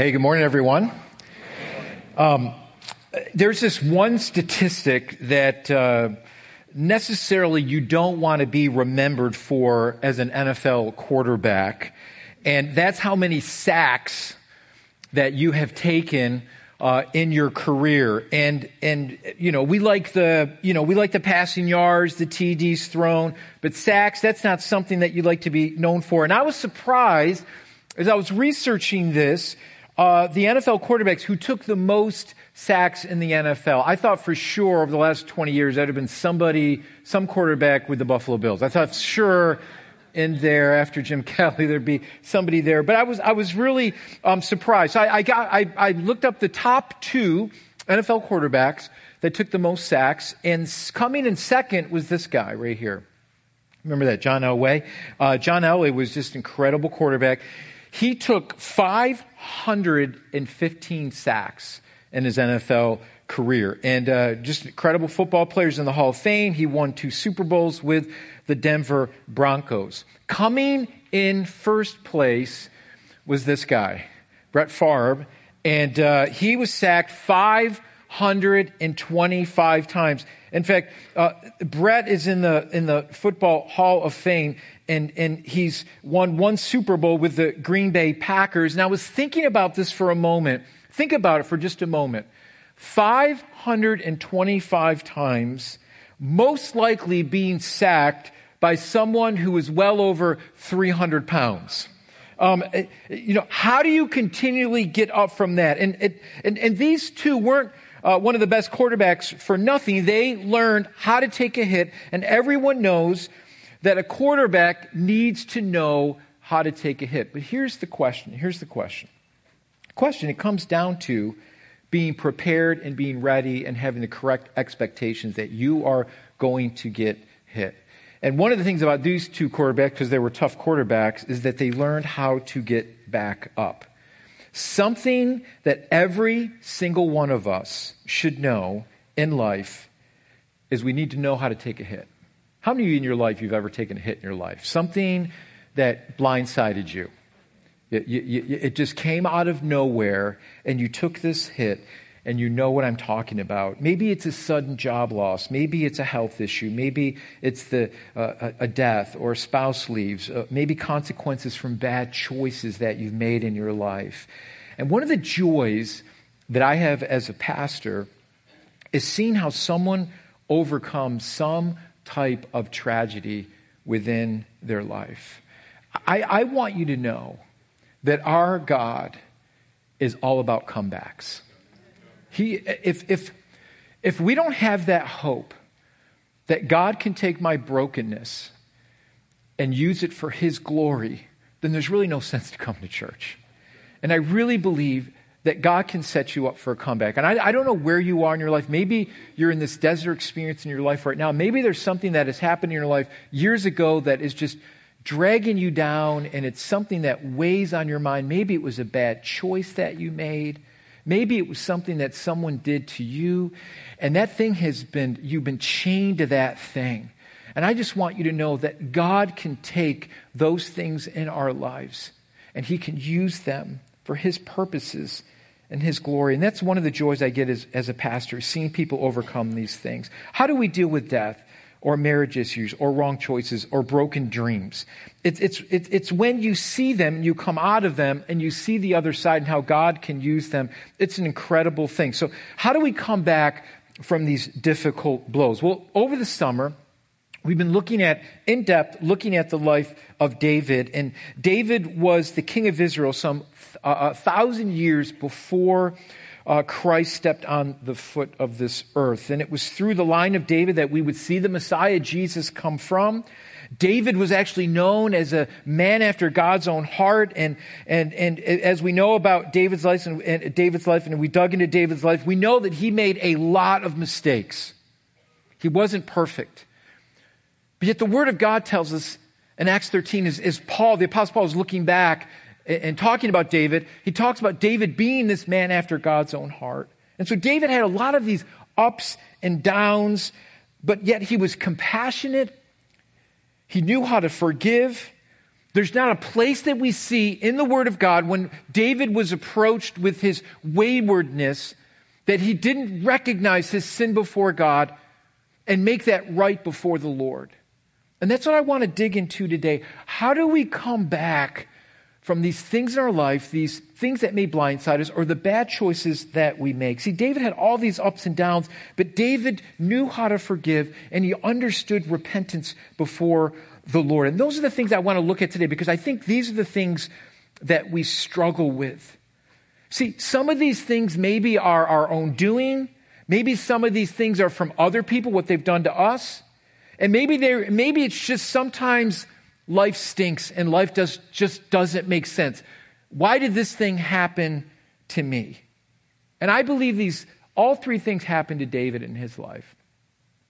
Hey, good morning, everyone. Um, there's this one statistic that uh, necessarily you don't want to be remembered for as an NFL quarterback, and that's how many sacks that you have taken uh, in your career. And and you know we like the you know we like the passing yards, the TDs thrown, but sacks that's not something that you'd like to be known for. And I was surprised as I was researching this. Uh, the NFL quarterbacks who took the most sacks in the NFL. I thought for sure over the last 20 years that'd have been somebody, some quarterback with the Buffalo Bills. I thought sure in there after Jim Kelly, there'd be somebody there. But I was, I was really um, surprised. I, I, got, I, I looked up the top two NFL quarterbacks that took the most sacks, and coming in second was this guy right here. Remember that, John Elway? Uh, John Elway was just incredible quarterback. He took 515 sacks in his NFL career. And uh, just incredible football players in the Hall of Fame. He won two Super Bowls with the Denver Broncos. Coming in first place was this guy, Brett Favre, and uh, he was sacked 525 times. In fact, uh, Brett is in the in the Football Hall of Fame, and and he's won one Super Bowl with the Green Bay Packers. And I was thinking about this for a moment. Think about it for just a moment. 525 times, most likely being sacked by someone who is well over 300 pounds. Um, eh, you know, how do you continually get up from that? And, and, and these two weren't uh, one of the best quarterbacks for nothing. They learned how to take a hit, and everyone knows that a quarterback needs to know how to take a hit. But here's the question. Here's the question. Question, it comes down to being prepared and being ready and having the correct expectations that you are going to get hit. And one of the things about these two quarterbacks, because they were tough quarterbacks, is that they learned how to get back up. Something that every single one of us should know in life is we need to know how to take a hit. How many of you in your life you've ever taken a hit in your life? Something that blindsided you. It, you, it just came out of nowhere, and you took this hit, and you know what I'm talking about. Maybe it's a sudden job loss. Maybe it's a health issue. Maybe it's the, uh, a death or a spouse leaves. Uh, maybe consequences from bad choices that you've made in your life. And one of the joys that I have as a pastor is seeing how someone overcomes some type of tragedy within their life. I, I want you to know that our God is all about comebacks. He, if, if, if we don't have that hope that God can take my brokenness and use it for His glory, then there's really no sense to come to church. And I really believe that God can set you up for a comeback. And I, I, don't know where you are in your life. Maybe you're in this desert experience in your life right now. Maybe there's something that has happened in your life years ago that is just dragging you down and it's something that weighs on your mind. Maybe it was a bad choice that you made. Maybe it was something that someone did to you, and that thing has been, you've been chained to that thing. And I just want you to know that God can take those things in our lives and He can use them for His purposes and His glory. And that's one of the joys I get as, as a pastor, seeing people overcome these things. How do we deal with death? or marriage issues or wrong choices or broken dreams. It's, it's, it's when you see them you come out of them and you see the other side and how God can use them. It's an incredible thing. So, how do we come back from these difficult blows? Well, over the summer, We've been looking at, in depth, looking at the life of David. And David was the king of Israel some uh, a thousand years before uh, Christ stepped on the foot of this earth. And it was through the line of David that we would see the Messiah, Jesus, come from. David was actually known as a man after God's own heart. And, and, and as we know about David's life and, and David's life, and we dug into David's life, we know that he made a lot of mistakes. He wasn't perfect. But yet the Word of God tells us in Acts 13 is, is Paul, the Apostle Paul is looking back and talking about David, he talks about David being this man after God's own heart. And so David had a lot of these ups and downs, but yet he was compassionate. He knew how to forgive. There's not a place that we see in the Word of God when David was approached with his waywardness that he didn't recognize his sin before God and make that right before the Lord. And that's what I want to dig into today. How do we come back from these things in our life, these things that may blindside us, or the bad choices that we make? See, David had all these ups and downs, but David knew how to forgive and he understood repentance before the Lord. And those are the things I want to look at today because I think these are the things that we struggle with. See, some of these things maybe are our own doing. Maybe some of these things are from other people, what they've done to us. And maybe they maybe it's just sometimes life stinks and life does, just doesn't make sense. Why did this thing happen to me? And I believe these all three things happened to David in his life.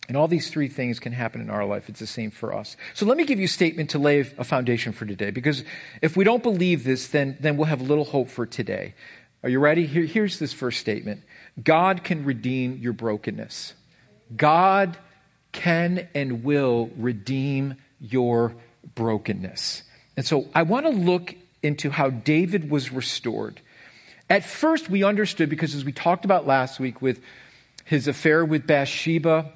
And all these three things can happen in our life. It's the same for us. So let me give you a statement to lay a foundation for today. Because if we don't believe this, then, then we'll have little hope for today. Are you ready? Here, here's this first statement God can redeem your brokenness. God can and will redeem your brokenness. And so I want to look into how David was restored. At first, we understood because, as we talked about last week, with his affair with Bathsheba,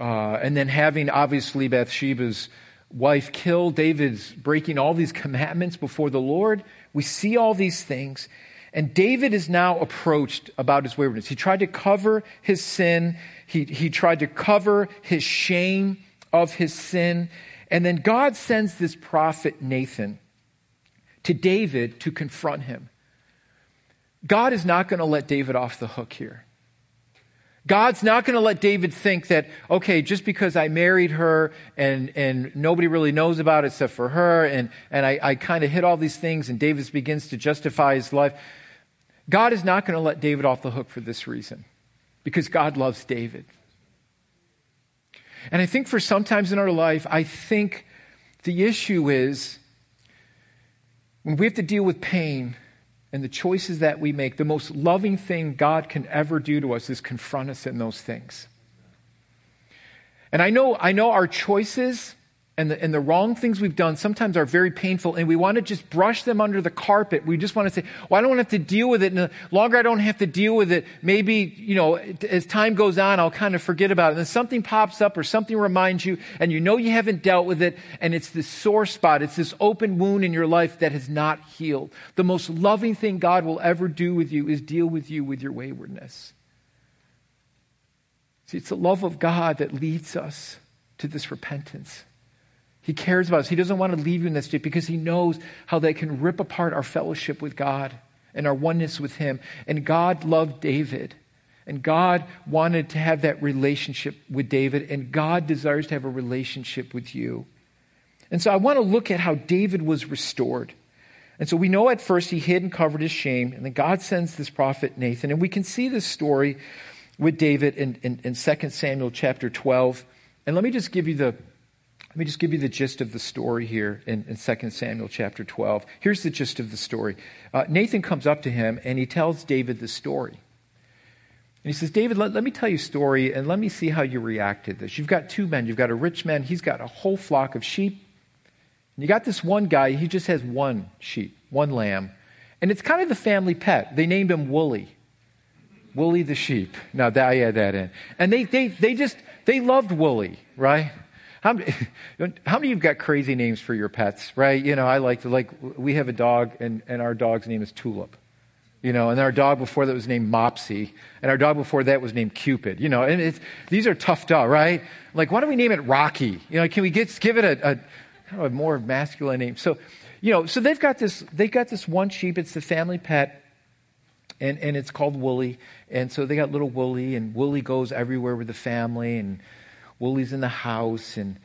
uh, and then having obviously Bathsheba's wife killed, David's breaking all these commandments before the Lord. We see all these things. And David is now approached about his waywardness. He tried to cover his sin, he, he tried to cover his shame of his sin. And then God sends this prophet Nathan to David to confront him. God is not going to let David off the hook here. God's not going to let David think that, okay, just because I married her and, and nobody really knows about it except for her, and, and I, I kind of hit all these things, and David begins to justify his life. God is not going to let David off the hook for this reason, because God loves David. And I think for sometimes in our life, I think the issue is when we have to deal with pain, and the choices that we make, the most loving thing God can ever do to us is confront us in those things. And I know, I know our choices and the, and the wrong things we've done sometimes are very painful, and we want to just brush them under the carpet. We just want to say, well, I don't have to deal with it. And the longer I don't have to deal with it, maybe, you know, as time goes on, I'll kind of forget about it. And then something pops up or something reminds you, and you know you haven't dealt with it, and it's this sore spot. It's this open wound in your life that has not healed. The most loving thing God will ever do with you is deal with you with your waywardness. See, it's the love of God that leads us to this repentance. He cares about us. He doesn't want to leave you in that state because he knows how that can rip apart our fellowship with God and our oneness with him. And God loved David. And God wanted to have that relationship with David. And God desires to have a relationship with you. And so I want to look at how David was restored. And so we know at first he hid and covered his shame. And then God sends this prophet Nathan. And we can see this story with David in, in, in 2 Samuel chapter 12. And let me just give you the me just give you the gist of the story here in, in 2 Samuel chapter 12. Here's the gist of the story. Uh, Nathan comes up to him and he tells David the story. And he says, David, let, let me tell you a story and let me see how you react to this. You've got two men. You've got a rich man, he's got a whole flock of sheep. And you got this one guy, he just has one sheep, one lamb. And it's kind of the family pet. They named him Wooly. Wooly the sheep. Now, that, I add that in. And they, they, they just, they loved Wooly, right? How many, how many of you got crazy names for your pets, right? You know, I like to, like, we have a dog, and, and our dog's name is Tulip. You know, and our dog before that was named Mopsy, and our dog before that was named Cupid. You know, and it's, these are tough dogs, right? Like, why don't we name it Rocky? You know, can we get, give it a, a, kind of a more masculine name? So, you know, so they've got this, they've got this one sheep. It's the family pet, and, and it's called Wooly. And so they got little Wooly, and Wooly goes everywhere with the family, and Wooly's in the house. And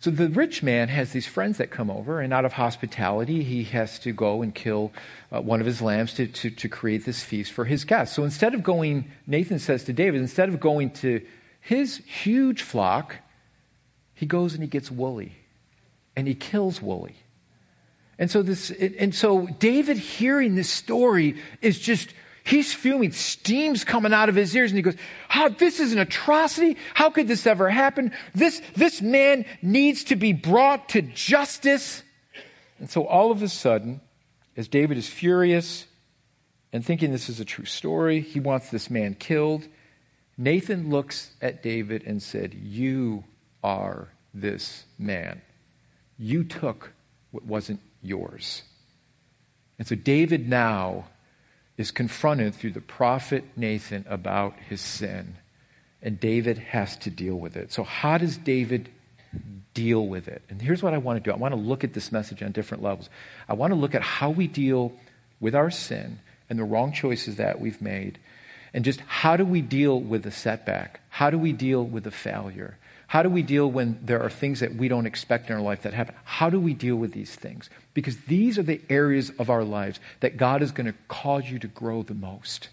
so the rich man has these friends that come over, and out of hospitality, he has to go and kill uh, one of his lambs to, to, to create this feast for his guests. So instead of going, Nathan says to David, instead of going to his huge flock, he goes and he gets Wooly, and he kills Wooly. And so this, and so David hearing this story is just He's fuming, steam's coming out of his ears, and he goes, How this is an atrocity? How could this ever happen? This, this man needs to be brought to justice. And so all of a sudden, as David is furious and thinking this is a true story, he wants this man killed. Nathan looks at David and said, You are this man. You took what wasn't yours. And so David now is confronted through the prophet Nathan about his sin. And David has to deal with it. So, how does David deal with it? And here's what I want to do I want to look at this message on different levels. I want to look at how we deal with our sin and the wrong choices that we've made. And just how do we deal with the setback? How do we deal with the failure? How do we deal when there are things that we don't expect in our life that happen? How do we deal with these things? Because these are the areas of our lives that God is going to cause you to grow the most.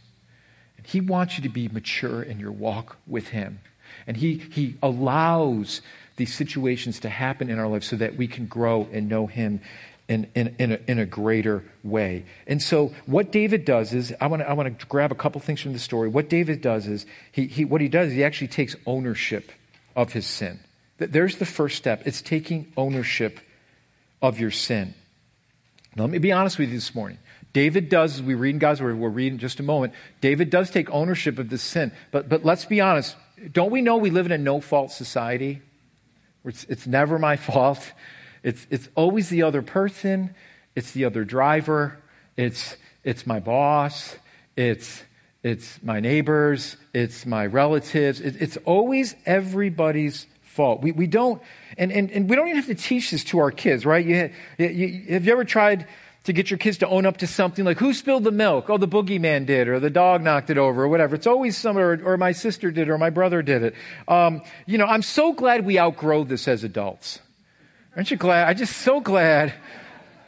And He wants you to be mature in your walk with Him. And He, he allows these situations to happen in our lives so that we can grow and know Him in, in, in, a, in a greater way. And so, what David does is, I want to I wanna grab a couple things from the story. What David does is, he, he, what he does is he actually takes ownership of his sin. There's the first step. It's taking ownership of your sin. Now, let me be honest with you this morning. David does, as we read in God's Word, we'll read in just a moment, David does take ownership of this sin. But, but let's be honest. Don't we know we live in a no fault society? It's, it's never my fault. It's, it's always the other person. It's the other driver. It's, it's my boss. It's, it's my neighbors, it's my relatives. It, it's always everybody's fault. We, we don't, and, and, and we don't even have to teach this to our kids, right? You, you, have you ever tried to get your kids to own up to something like who spilled the milk? Oh, the boogeyman did, or the dog knocked it over, or whatever. It's always someone, or, or my sister did, or my brother did it. Um, you know, I'm so glad we outgrow this as adults. Aren't you glad? I'm just so glad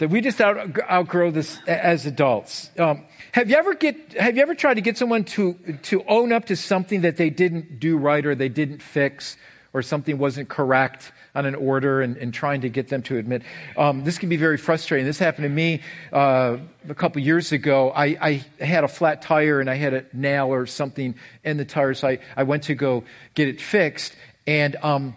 that we just out, outgrow this as adults. Um, have you ever get Have you ever tried to get someone to to own up to something that they didn't do right or they didn't fix or something wasn't correct on an order and, and trying to get them to admit um, this can be very frustrating. This happened to me uh, a couple years ago. I, I, had a flat tire and I had a nail or something in the tire, so I, I went to go get it fixed and. Um,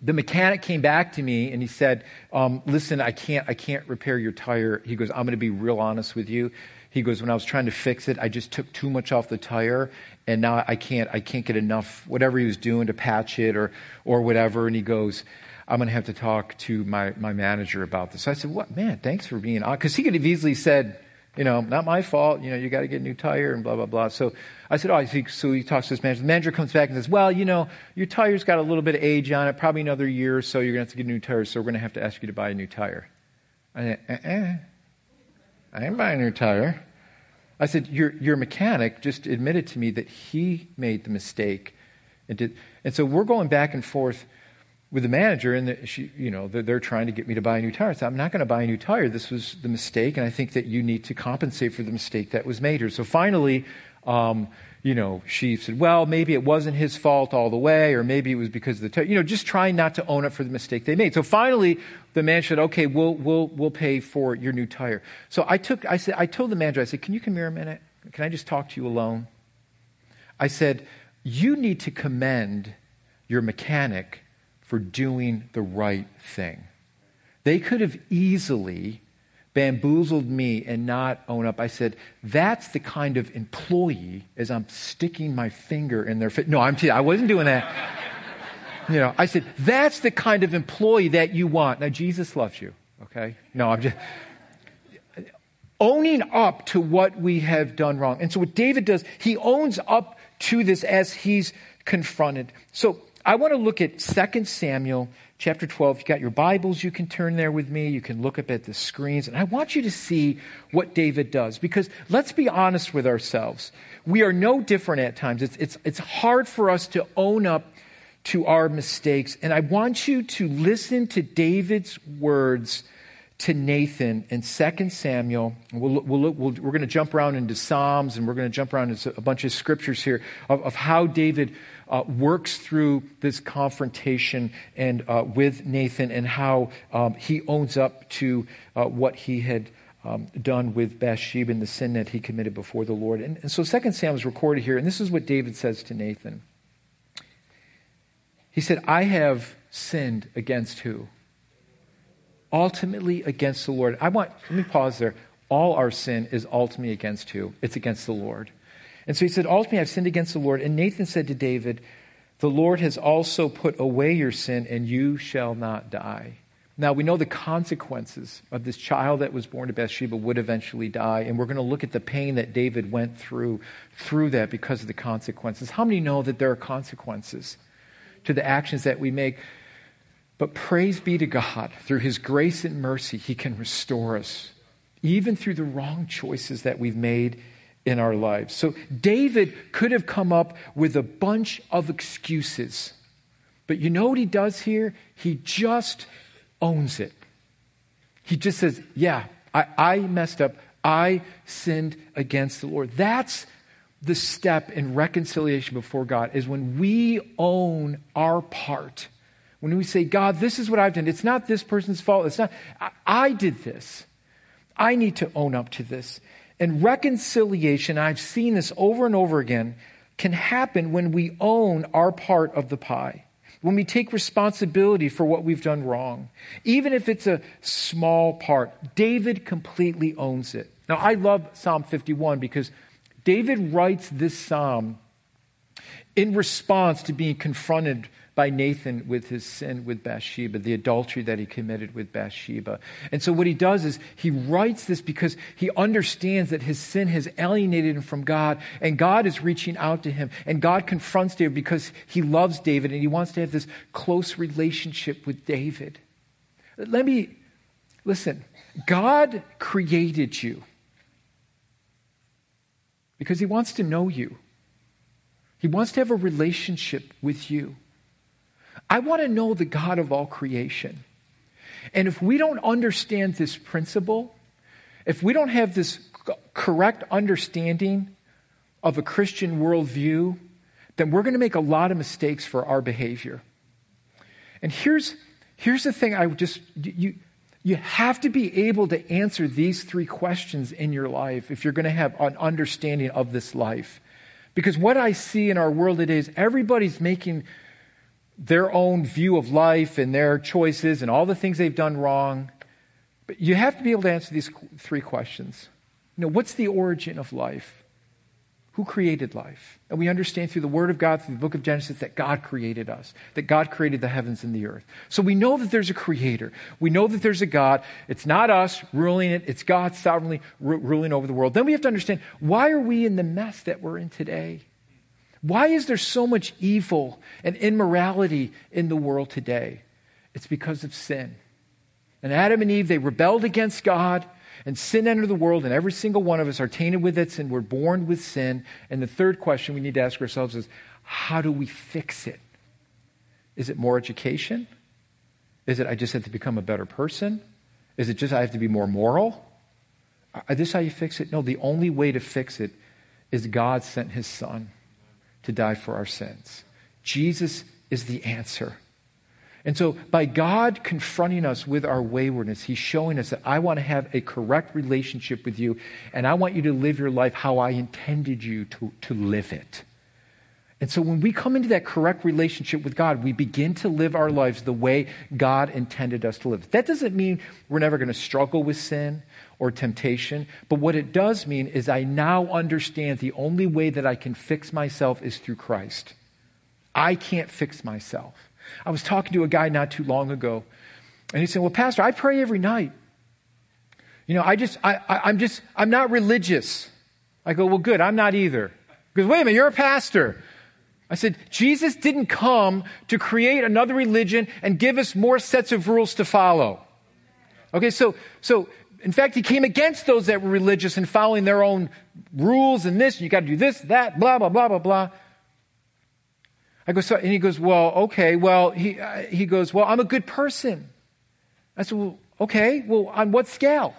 the mechanic came back to me and he said, um, "Listen, I can't, I can't repair your tire." He goes, "I'm going to be real honest with you." He goes, when I was trying to fix it, I just took too much off the tire, and now I can't, I can't get enough, whatever he was doing to patch it or, or whatever. And he goes, I'm going to have to talk to my, my manager about this. So I said, what, man, thanks for being on. Because he could have easily said, you know, not my fault, you know, you got to get a new tire and blah, blah, blah. So I said, oh, so he talks to his manager. The manager comes back and says, well, you know, your tire's got a little bit of age on it, probably another year or so, you're going to have to get a new tire, so we're going to have to ask you to buy a new tire. I said, uh-uh. I ain't buying your tire. I said, your, your mechanic just admitted to me that he made the mistake. And, did, and so we're going back and forth with the manager, and the, she, you know, they're, they're, trying to get me to buy a new tire. I said, I'm not going to buy a new tire. This was the mistake, and I think that you need to compensate for the mistake that was made here. So finally, um, you know, she said, well, maybe it wasn't his fault all the way, or maybe it was because of the, tire. you know, just trying not to own up for the mistake they made. So finally, the man said, okay, we'll, we'll, we'll pay for your new tire. So I took, I said, I told the manager, I said, can you come here a minute? Can I just talk to you alone? I said, you need to commend your mechanic for doing the right thing. They could have easily bamboozled me and not own up. I said, that's the kind of employee as I'm sticking my finger in their face. No, I'm I wasn't doing that. you know, I said, that's the kind of employee that you want. Now, Jesus loves you, okay? No, I'm just owning up to what we have done wrong. And so what David does, he owns up to this as he's confronted. So I want to look at 2 Samuel chapter 12. You got your Bibles, you can turn there with me. You can look up at the screens. And I want you to see what David does because let's be honest with ourselves. We are no different at times. It's, it's, it's hard for us to own up to our mistakes. And I want you to listen to David's words to Nathan in 2 Samuel. We'll, we'll, we are going to jump around into Psalms and we're going to jump around into a bunch of scriptures here of, of how David uh, works through this confrontation and uh, with Nathan and how um, he owns up to uh, what he had um, done with Bathsheba and the sin that he committed before the Lord. And, and so 2 Samuel is recorded here, and this is what David says to Nathan. He said, I have sinned against who? ultimately against the Lord. I want, let me pause there. All our sin is ultimately against who? It's against the Lord. And so he said, Ultimately, I've sinned against the Lord. And Nathan said to David, The Lord has also put away your sin, and you shall not die. Now, we know the consequences of this child that was born to Bathsheba would eventually die, and we're going to look at the pain that David went through through that because of the consequences. How many know that there are consequences to the actions that we make? But praise be to God, through his grace and mercy, he can restore us, even through the wrong choices that we've made in our lives. So, David could have come up with a bunch of excuses. But you know what he does here? He just owns it. He just says, Yeah, I, I messed up. I sinned against the Lord. That's the step in reconciliation before God, is when we own our part. When we say, God, this is what I've done. It's not this person's fault. It's not, I, I did this. I need to own up to this. And reconciliation, I've seen this over and over again, can happen when we own our part of the pie when we take responsibility for what we've done wrong, even if it's a small part. David completely owns it. Now, I love Psalm 51 because David writes this psalm in response to being confronted by Nathan with his sin with Bathsheba, the adultery that he committed with Bathsheba. And so what he does is he writes this because he understands that his sin has alienated him from God, and God is reaching out to him. And God confronts David because he loves David and he wants to have this close relationship with David. Let me listen. God created you because he wants to know you. He wants to have a relationship with you. I want to know the God of all creation. And if we don't understand this principle, if we don't have this correct understanding of a Christian worldview, then we're going to make a lot of mistakes for our behavior. And here's, here's the thing I just, you, you have to be able to answer these three questions in your life if you're going to have an understanding of this life. Because what I see in our world today is everybody's making their own view of life and their choices and all the things they've done wrong. But you have to be able to answer these three questions. You know, what's the origin of life? Who created life? And we understand through the Word of God, through the book of Genesis, that God created us, that God created the heavens and the earth. So we know that there's a creator. We know that there's a God. It's not us ruling it, it's God sovereignly ruling over the world. Then we have to understand why are we in the mess that we're in today? Why is there so much evil and immorality in the world today? It's because of sin. And Adam and Eve, they rebelled against God, and sin entered the world, and every single one of us are tainted with it, and we're born with sin. And the third question we need to ask ourselves is how do we fix it? Is it more education? Is it I just have to become a better person? Is it just I have to be more moral? Is this how you fix it? No, the only way to fix it is God sent his son to die for our sins. Jesus is the answer. And so, by God confronting us with our waywardness, He's showing us that I want to have a correct relationship with you, and I want you to live your life how I intended you to, to live it. And so, when we come into that correct relationship with God, we begin to live our lives the way God intended us to live. That doesn't mean we're never going to struggle with sin or temptation. But what it does mean is I now understand the only way that I can fix myself is through Christ. I can't fix myself. I was talking to a guy not too long ago, and he said, Well, Pastor, I pray every night. You know, I just, I, I, am just, I'm not religious. I go, Well, good, I'm not either. He goes, Wait a minute, you're a pastor. I said, Jesus didn't come to create another religion and give us more sets of rules to follow. Okay, so, so in fact, he came against those that were religious and following their own rules and this, you got to do this, that, blah, blah, blah, blah, blah. I go, so, and he goes, well, okay, well, he, uh, he goes, well, I'm a good person. I said, well, okay, well, on what scale?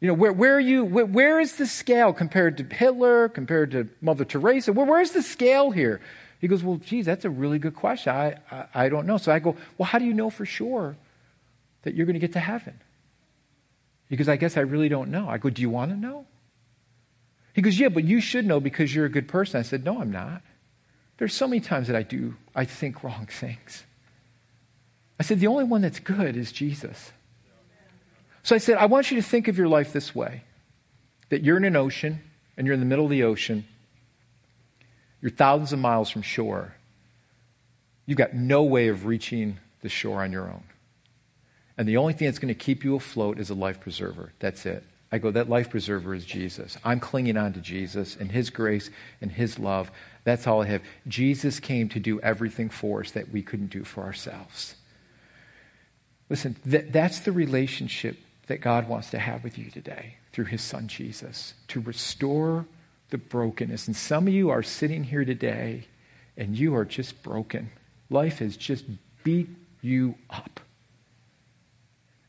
You know, where, where are you, where, where is the scale compared to Hitler, compared to Mother Teresa? Where, where's the scale here? He goes, well, geez, that's a really good question. I, I, I don't know. So I go, well, how do you know for sure that you're going to get to heaven? He goes, I guess I really don't know. I go, Do you want to know? He goes, Yeah, but you should know because you're a good person. I said, No, I'm not. There's so many times that I do, I think wrong things. I said, the only one that's good is Jesus. So I said, I want you to think of your life this way that you're in an ocean and you're in the middle of the ocean, you're thousands of miles from shore. You've got no way of reaching the shore on your own. And the only thing that's going to keep you afloat is a life preserver. That's it. I go, that life preserver is Jesus. I'm clinging on to Jesus and His grace and His love. That's all I have. Jesus came to do everything for us that we couldn't do for ourselves. Listen, th- that's the relationship that God wants to have with you today through His Son Jesus, to restore the brokenness. And some of you are sitting here today and you are just broken. Life has just beat you up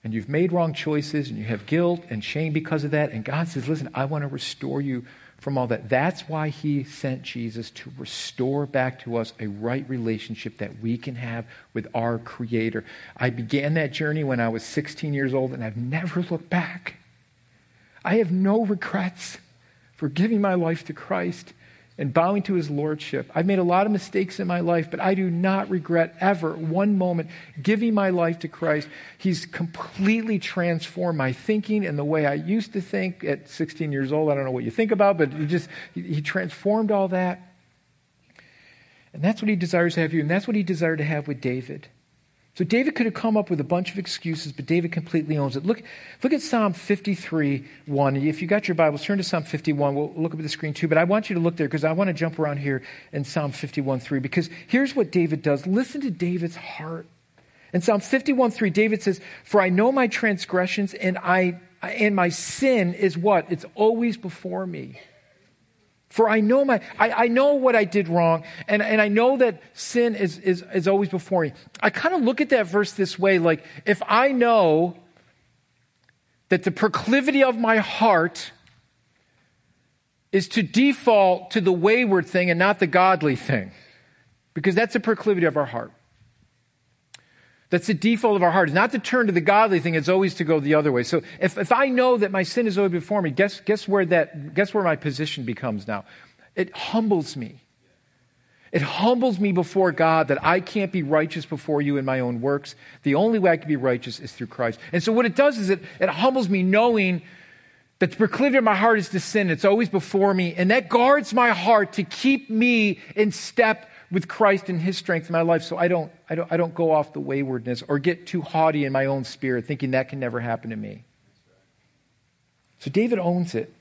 and you've made wrong choices and you have guilt and shame because of that. And God says, Listen, I want to restore you from all that. That's why He sent Jesus to restore back to us a right relationship that we can have with our Creator. I began that journey when I was 16 years old and I've never looked back. I have no regrets for giving my life to Christ and bowing to his lordship. I've made a lot of mistakes in my life, but I do not regret ever one moment giving my life to Christ. He's completely transformed my thinking and the way I used to think at 16 years old. I don't know what you think about, but he just he transformed all that. And that's what he desires to have you, and that's what he desired to have with David. So David could have come up with a bunch of excuses, but David completely owns it. Look, look at Psalm 53, 1. If you got your Bibles, turn to Psalm 51. We'll look up at the screen too, but I want you to look there because I want to jump around here in Psalm 51, 3, because here's what David does. Listen to David's heart. In Psalm 51, 3, David says, For I know my transgressions and I and my sin is what? It's always before me. For I know my, I, I, know what I did wrong, and, and I know that sin is, is, is always before me. I kind of look at that verse this way like, if I know that the proclivity of my heart is to default to the wayward thing and not the godly thing, because that's the proclivity of our heart. That's the default of our heart. It's not to turn to the godly thing, it's always to go the other way. So if, if I know that my sin is always before me, guess, guess where that guess where my position becomes now? It humbles me. It humbles me before God that I can't be righteous before you in my own works. The only way I can be righteous is through Christ. And so what it does is it, it humbles me knowing that the proclivity of my heart is to sin. It's always before me. And that guards my heart to keep me in step with Christ and his strength in my life so I don't, I don't, I don't go off the waywardness or get too haughty in my own spirit thinking that can never happen to me. So David owns it.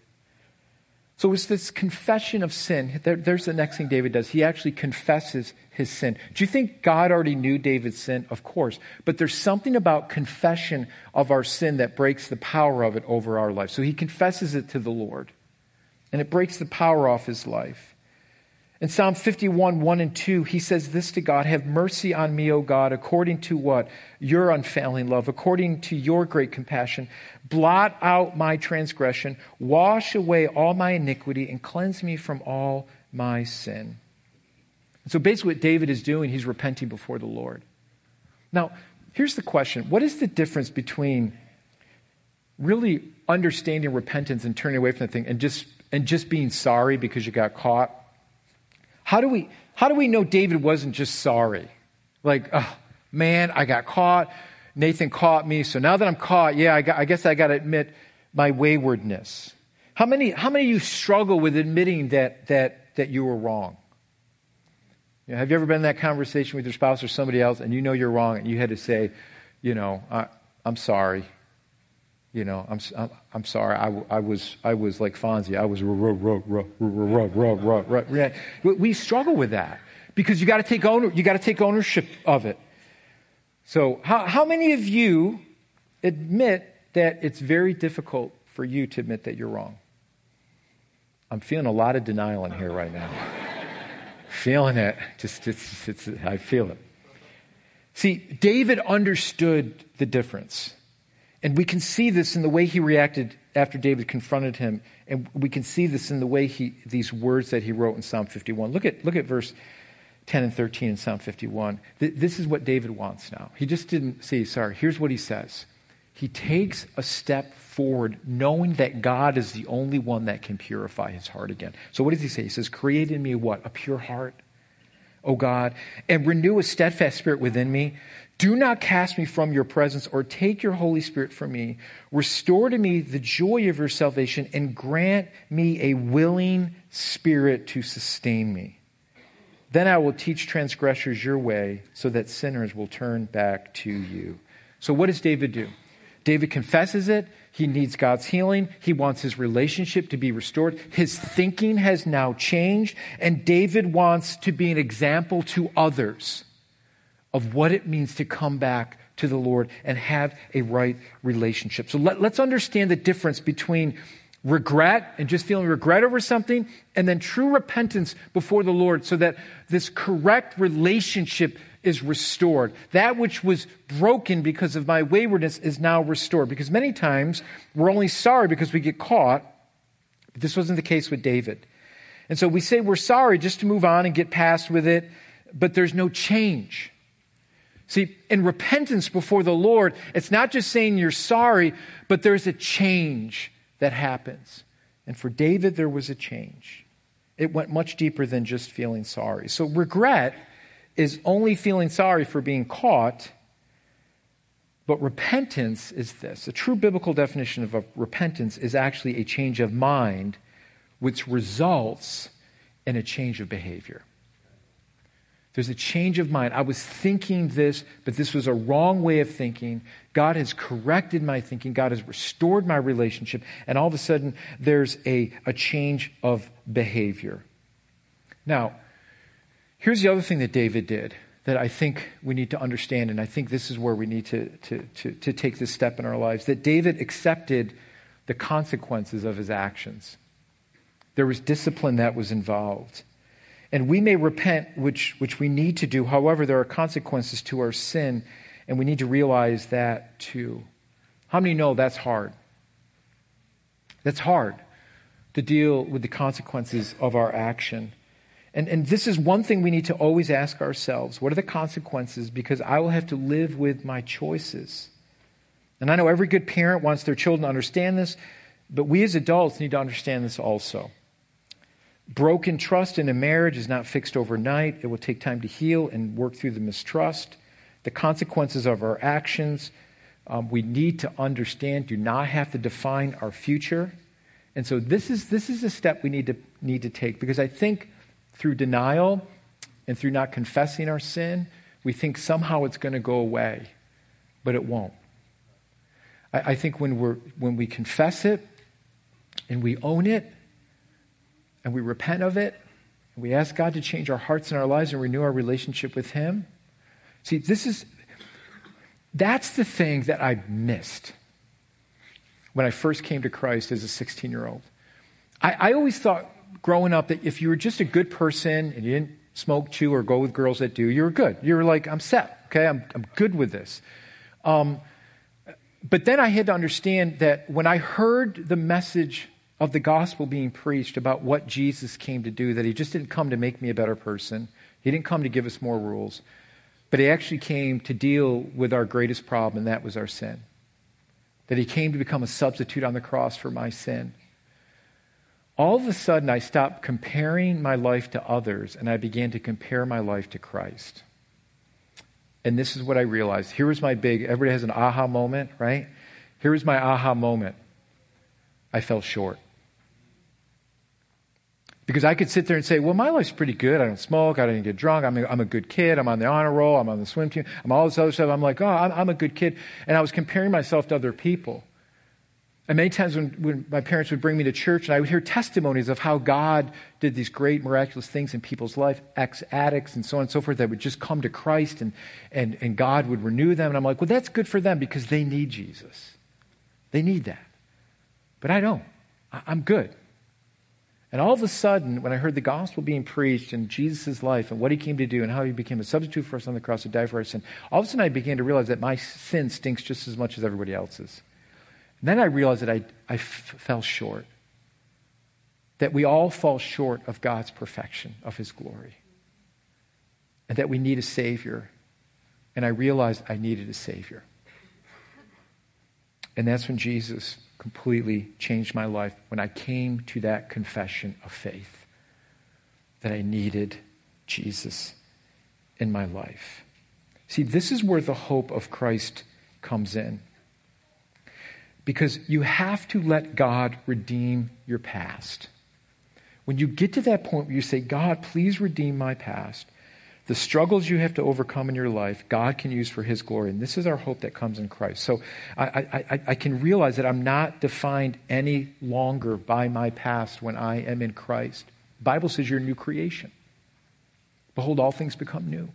So it's this confession of sin. There, there's the next thing David does. He actually confesses his sin. Do you think God already knew David's sin? Of course. But there's something about confession of our sin that breaks the power of it over our life. So he confesses it to the Lord. And it breaks the power off his life. In Psalm 51, 1 and 2, he says this to God Have mercy on me, O God, according to what? Your unfailing love, according to your great compassion. Blot out my transgression, wash away all my iniquity, and cleanse me from all my sin. And so basically, what David is doing, he's repenting before the Lord. Now, here's the question What is the difference between really understanding repentance and turning away from the thing and just, and just being sorry because you got caught? How do we, how do we know David wasn't just sorry? Like, oh, man, I got caught. Nathan caught me. So now that I'm caught, yeah, I, got, I guess I got to admit my waywardness. How many, how many of you struggle with admitting that, that, that you were wrong? You know, have you ever been in that conversation with your spouse or somebody else and you know you're wrong and you had to say, you know, I, I'm sorry you know, I'm, I'm, I'm sorry, I, I, was, I was like Fonzie, I was, we struggle with that because you got to take owner, you got to take ownership of it. So, how, how many of you admit that it's very difficult for you to admit that you're wrong? I'm feeling a lot of denial in here right now. feeling it. Just, it's, it's, I feel it. See, David understood the difference. And we can see this in the way he reacted after David confronted him. And we can see this in the way he, these words that he wrote in Psalm 51. Look at, look at verse 10 and 13 in Psalm 51. This is what David wants now. He just didn't say, sorry, here's what he says. He takes a step forward knowing that God is the only one that can purify his heart again. So what does he say? He says, create in me what? A pure heart. O God, and renew a steadfast spirit within me. Do not cast me from your presence or take your Holy Spirit from me. Restore to me the joy of your salvation and grant me a willing spirit to sustain me. Then I will teach transgressors your way so that sinners will turn back to you. So, what does David do? David confesses it. He needs God's healing. He wants his relationship to be restored. His thinking has now changed. And David wants to be an example to others of what it means to come back to the Lord and have a right relationship. So let, us understand the difference between regret and just feeling regret over something and then true repentance before the Lord so that this correct relationship is restored. That which was broken because of my waywardness is now restored. Because many times we're only sorry because we get caught. But this wasn't the case with David. And so we say we're sorry just to move on and get past with it, but there's no change. See, in repentance before the Lord, it's not just saying you're sorry, but there's a change that happens. And for David, there was a change. It went much deeper than just feeling sorry. So, regret is only feeling sorry for being caught, but repentance is this. A true biblical definition of repentance is actually a change of mind, which results in a change of behavior. There's a change of mind. I was thinking this, but this was a wrong way of thinking. God has corrected my thinking. God has restored my relationship. And all of a sudden, there's a, a change of behavior. Now, here's the other thing that David did that I think we need to understand, and I think this is where we need to, to, to, to take this step in our lives that David accepted the consequences of his actions. There was discipline that was involved. And we may repent, which, which we need to do. However, there are consequences to our sin, and we need to realize that too. How many know that's hard? That's hard to deal with the consequences of our action. And, and this is one thing we need to always ask ourselves what are the consequences? Because I will have to live with my choices. And I know every good parent wants their children to understand this, but we as adults need to understand this also. Broken trust in a marriage is not fixed overnight. It will take time to heal and work through the mistrust. The consequences of our actions, um, we need to understand, do not have to define our future. And so this is, this is a step we need to, need to take because I think through denial and through not confessing our sin, we think somehow it's going to go away, but it won't. I, I think when, we're, when we confess it and we own it, and we repent of it, and we ask God to change our hearts and our lives and renew our relationship with Him. See, this is, that's the thing that I missed when I first came to Christ as a 16 year old. I, I, always thought growing up that if you were just a good person and you didn't smoke, chew, or go with girls that do, you were good. You were like, I'm set, okay? I'm, I'm good with this. Um, but then I had to understand that when I heard the message of the gospel being preached about what Jesus came to do, that he just didn't come to make me a better person, he didn't come to give us more rules, but he actually came to deal with our greatest problem, and that was our sin. That he came to become a substitute on the cross for my sin. All of a sudden, I stopped comparing my life to others and I began to compare my life to Christ. And this is what I realized. Here was my big, everybody has an aha moment, right? Here was my aha moment. I fell short. Because I could sit there and say, well, my life's pretty good. I don't smoke. I don't get drunk. I'm a, I'm a good kid. I'm on the honor roll. I'm on the swim team. I'm all this other stuff. I'm like, oh, I'm, I'm a good kid. And I was comparing myself to other people. And many times when, when my parents would bring me to church and I would hear testimonies of how God did these great miraculous things in people's life, ex addicts and so on and so forth, that would just come to Christ and, and, and God would renew them. And I'm like, well, that's good for them because they need Jesus. They need that. But I don't. I, I'm good. And all of a sudden, when I heard the gospel being preached and Jesus' life and what he came to do and how he became a substitute for us on the cross to die for our sin, all of a sudden I began to realize that my sin stinks just as much as everybody else's. Then I realized that I, I f- fell short. That we all fall short of God's perfection, of his glory. And that we need a Savior. And I realized I needed a Savior. And that's when Jesus completely changed my life when I came to that confession of faith that I needed Jesus in my life. See, this is where the hope of Christ comes in. Because you have to let God redeem your past. When you get to that point where you say, God, please redeem my past, the struggles you have to overcome in your life, God can use for His glory. And this is our hope that comes in Christ. So I, I, I, can realize that I'm not defined any longer by my past when I am in Christ. The Bible says you're a new creation. Behold, all things become new.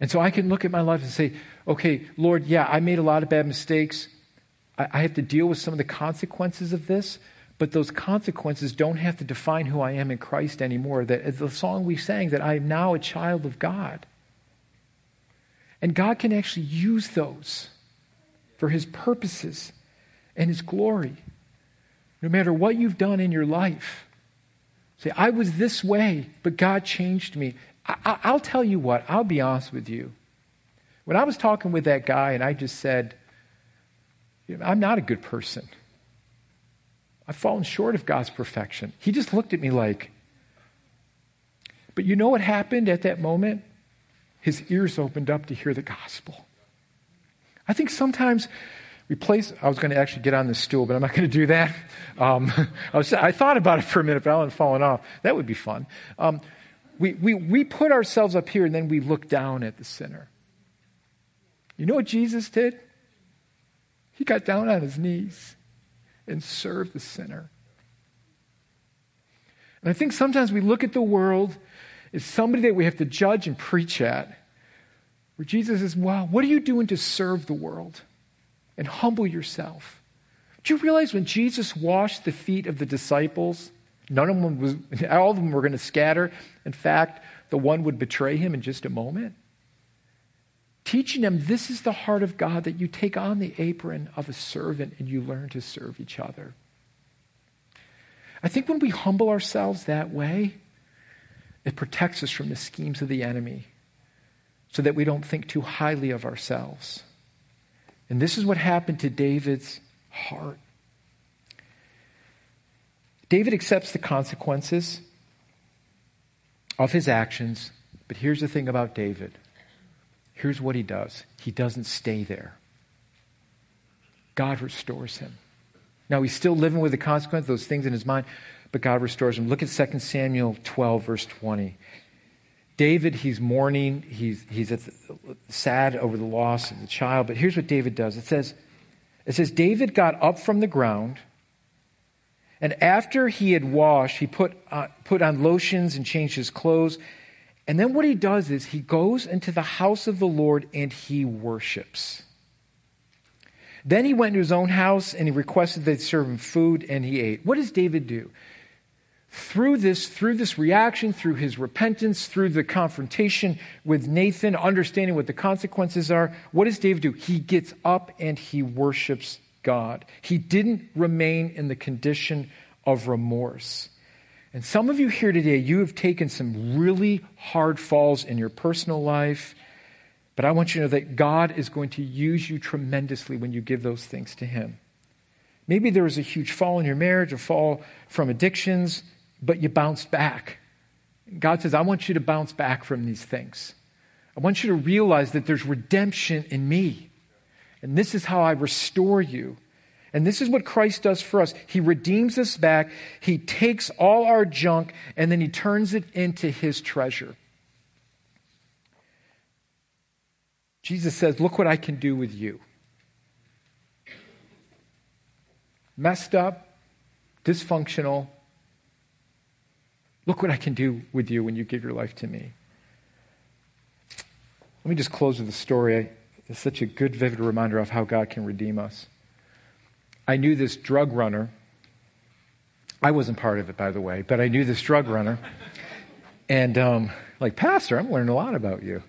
And so I can look at my life and say, okay, Lord, yeah, I made a lot of bad mistakes. I, have to deal with some of the consequences of this, but those consequences don't have to define who I am in Christ anymore. That the song we sang, that I am now a child of God. And God can actually use those for his purposes and his glory. No matter what you've done in your life. Say, I was this way, but God changed me. I, will tell you what, I'll be honest with you. When I was talking with that guy and I just said, I'm not a good person. I've fallen short of God's perfection. He just looked at me like, but you know what happened at that moment? His ears opened up to hear the gospel. I think sometimes we place, I was going to actually get on this stool, but I'm not going to do that. Um, I, was, I, thought about it for a minute, but I wasn't falling off. That would be fun. Um, we, we, we put ourselves up here and then we look down at the sinner. You know what Jesus did? He got down on his knees and served the sinner. And I think sometimes we look at the world as somebody that we have to judge and preach at, where Jesus says, Wow, what are you doing to serve the world? And humble yourself. Do you realize when Jesus washed the feet of the disciples, none of them was, all of them were going to scatter. In fact, the one would betray him in just a moment teaching them this is the heart of God that you take on the apron of a servant and you learn to serve each other. I think when we humble ourselves that way, it protects us from the schemes of the enemy so that we don't think too highly of ourselves. And this is what happened to David's heart. David accepts the consequences of his actions, but here's the thing about David Here's what he does he doesn't stay there. God restores him. Now, he's still living with the consequence, those things in his mind, but God restores him. Look at 2 Samuel 12, verse 20. David, he's mourning, he's, he's the, sad over the loss of the child, but here's what David does. It says, it says, David got up from the ground, and after he had washed, he put, uh, put on lotions and changed his clothes, and then what he does is he goes into the house of the Lord and he worships. Then he went to his own house and he requested they serve him food and he ate. What does David do? Through this, through this reaction, through his repentance, through the confrontation with Nathan, understanding what the consequences are, what does David do? He gets up and he worships God. He didn't remain in the condition of remorse. And some of you here today, you have taken some really hard falls in your personal life. But I want you to know that God is going to use you tremendously when you give those things to Him. Maybe there was a huge fall in your marriage, a fall from addictions, but you bounced back. God says, I want you to bounce back from these things. I want you to realize that there's redemption in me. And this is how I restore you. And this is what Christ does for us. He redeems us back. He takes all our junk and then he turns it into his treasure. Jesus says, Look what I can do with you. Messed up, dysfunctional. Look what I can do with you when you give your life to me. Let me just close with a story. It's such a good, vivid reminder of how God can redeem us. I knew this drug runner. I wasn't part of it, by the way, but I knew this drug runner. And um, like, Pastor, I'm learning a lot about you.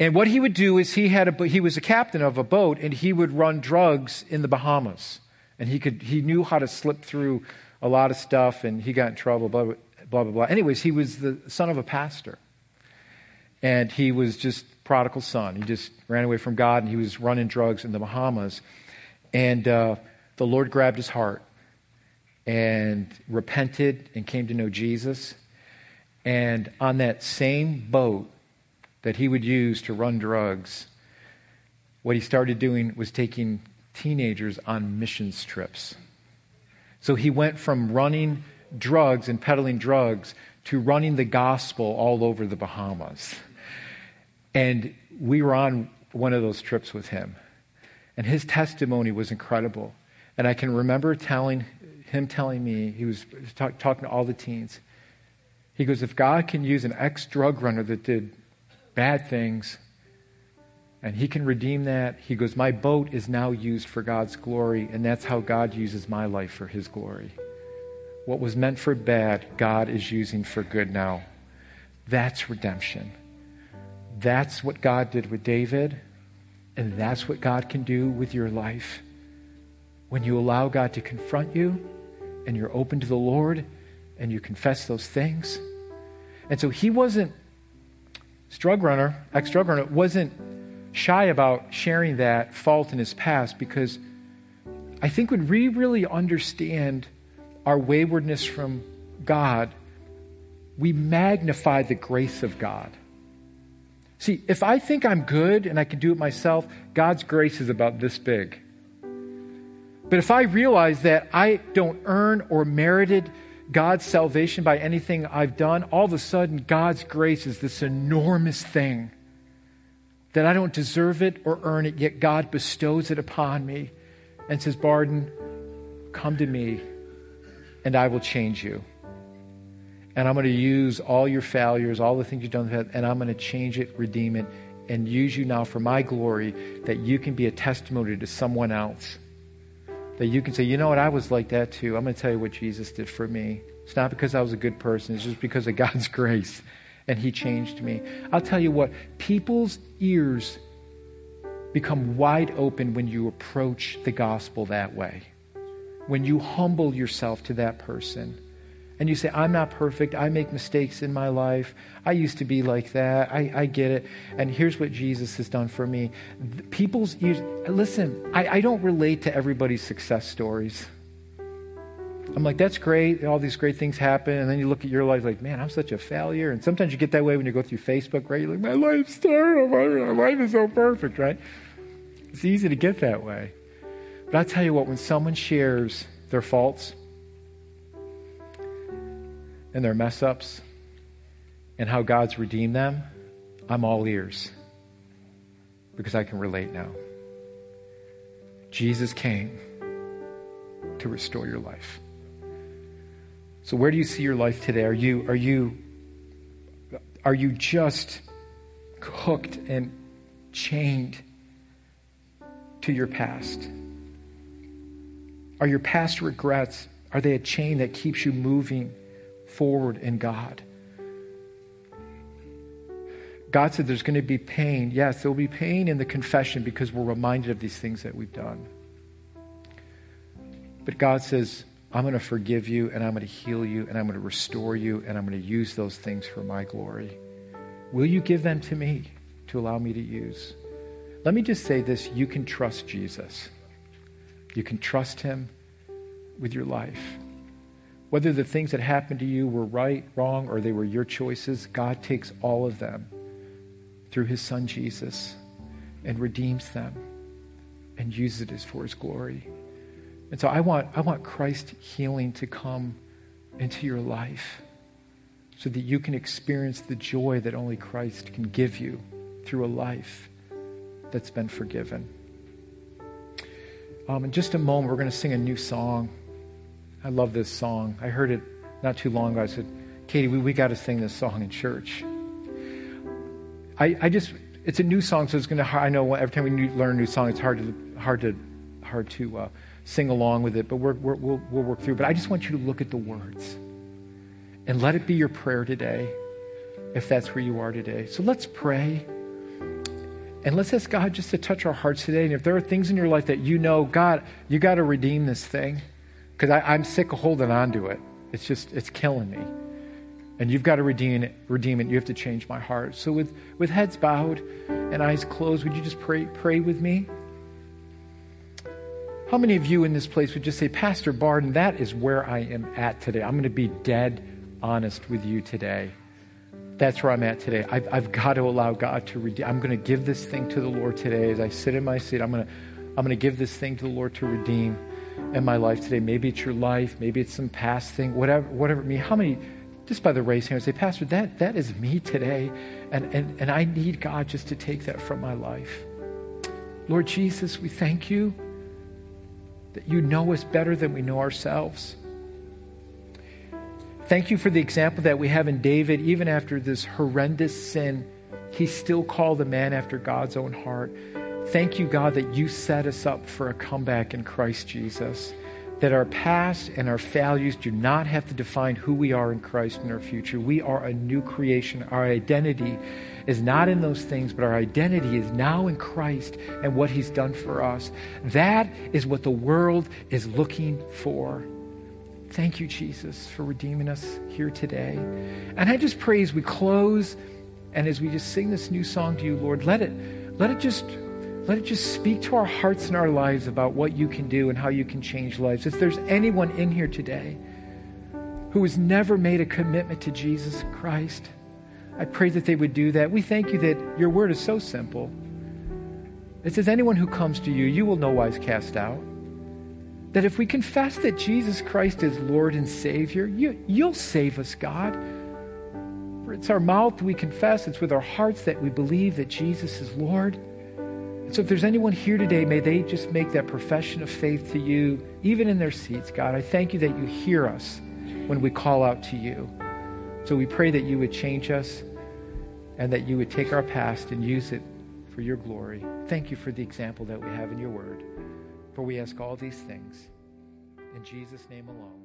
And what he would do is he had a he was a captain of a boat, and he would run drugs in the Bahamas. And he could he knew how to slip through a lot of stuff, and he got in trouble. Blah blah blah blah. Anyways, he was the son of a pastor, and he was just prodigal son. He just ran away from God, and he was running drugs in the Bahamas. And uh, the Lord grabbed his heart and repented and came to know Jesus. And on that same boat that he would use to run drugs, what he started doing was taking teenagers on missions trips. So he went from running drugs and peddling drugs to running the gospel all over the Bahamas. And we were on one of those trips with him. And his testimony was incredible. And I can remember telling him telling me, he was talk, talking to all the teens. He goes, if God can use an ex drug runner that did bad things and he can redeem that, he goes, my boat is now used for God's glory, and that's how God uses my life for his glory. What was meant for bad, God is using for good now. That's redemption. That's what God did with David, and that's what God can do with your life. When you allow God to confront you and you're open to the Lord and you confess those things. And so he wasn't, drug runner, ex drug runner, wasn't shy about sharing that fault in his past because I think when we really understand our waywardness from God, we magnify the grace of God. See, if I think I'm good and I can do it myself, God's grace is about this big. But if I realize that I don't earn or merited God's salvation by anything I've done, all of a sudden God's grace is this enormous thing that I don't deserve it or earn it, yet God bestows it upon me and says, Barden, come to me and I will change you. And I'm going to use all your failures, all the things you've done, and I'm going to change it, redeem it, and use you now for my glory that you can be a testimony to someone else. That you can say, you know what, I was like that too. I'm going to tell you what Jesus did for me. It's not because I was a good person, it's just because of God's grace. And He changed me. I'll tell you what, people's ears become wide open when you approach the gospel that way. When you humble yourself to that person and you say, I'm not perfect. I make mistakes in my life. I used to be like that. I, I get it. And here's what Jesus has done for me. People's listen, I, I don't relate to everybody's success stories. I'm like, that's great. All these great things happen. And then you look at your life like, man, I'm such a failure. And sometimes you get that way when you go through Facebook, right? You're like, my life's terrible. My life is so perfect, right? It's easy to get that way. But I tell you what, when someone shares their faults, and their mess ups and how God's redeemed them, I'm all ears because I can relate now. Jesus came to restore your life. So where do you see your life today? Are you are you are you just hooked and chained to your past? Are your past regrets are they a chain that keeps you moving forward in God. God said there's going to be pain. Yes, there will be pain in the confession because we're reminded of these things that we've done. But God says, I'm going to forgive you and I'm going to heal you and I'm going to restore you and I'm going to use those things for my glory. Will you give them to me to allow me to use? Let me just say this you can trust Jesus. You can trust him with your life. Whether the things that happened to you were right, wrong, or they were your choices, God takes all of them through his son Jesus and redeems them and uses it as for his glory. And so I want, I want Christ healing to come into your life so that you can experience the joy that only Christ can give you through a life that's been forgiven. Um, in just a moment, we're going to sing a new song. I love this song. I heard it not too long ago. I said, Katie, we, we got to sing this song in church. I, I just, it's a new song, so it's going to, I know every time we new, learn a new song, it's hard to, hard to, hard to uh, sing along with it, but we're, we will we'll work through. But I just want you to look at the words and let it be your prayer today, if that's where you are today. So let's pray. And let's ask God just to touch our hearts today. And if there are things in your life that you know, God, you got to redeem this thing because I'm sick of holding on to it. It's just, it's killing me. And you've got to redeem it, redeem it. You have to change my heart. So with, with heads bowed and eyes closed, would you just pray, pray with me? How many of you in this place would just say, Pastor Barden, that is where I am at today. I'm going to be dead honest with you today. that's where I'm at today. I've, I've got to allow God to redeem. I'm going to give this thing to the Lord today as I sit in my seat. I'm going to, I'm going to give this thing to the Lord to redeem in my life today. Maybe it's your life. Maybe it's some past thing. Whatever, whatever. it Me. How many? Just by the raise hand, say, Pastor, that that is me today, and and and I need God just to take that from my life. Lord Jesus, we thank you that you know us better than we know ourselves. Thank you for the example that we have in David, even after this horrendous sin, he still called a man after God's own heart. Thank you, God, that you set us up for a comeback in Christ Jesus. That our past and our failures do not have to define who we are in Christ in our future. We are a new creation. Our identity is not in those things, but our identity is now in Christ and what He's done for us. That is what the world is looking for. Thank you, Jesus, for redeeming us here today. And I just pray as we close and as we just sing this new song to you, Lord, let it, let it just let it just speak to our hearts and our lives about what you can do and how you can change lives. If there's anyone in here today who has never made a commitment to Jesus Christ, I pray that they would do that. We thank you that your word is so simple. It says, Anyone who comes to you, you will no wise cast out. That if we confess that Jesus Christ is Lord and Savior, you, you'll save us, God. For it's our mouth we confess, it's with our hearts that we believe that Jesus is Lord. And so if there's anyone here today, may they just make that profession of faith to you, even in their seats, God. I thank you that you hear us when we call out to you. So we pray that you would change us and that you would take our past and use it for your glory. Thank you for the example that we have in your word. For we ask all these things in Jesus' name alone.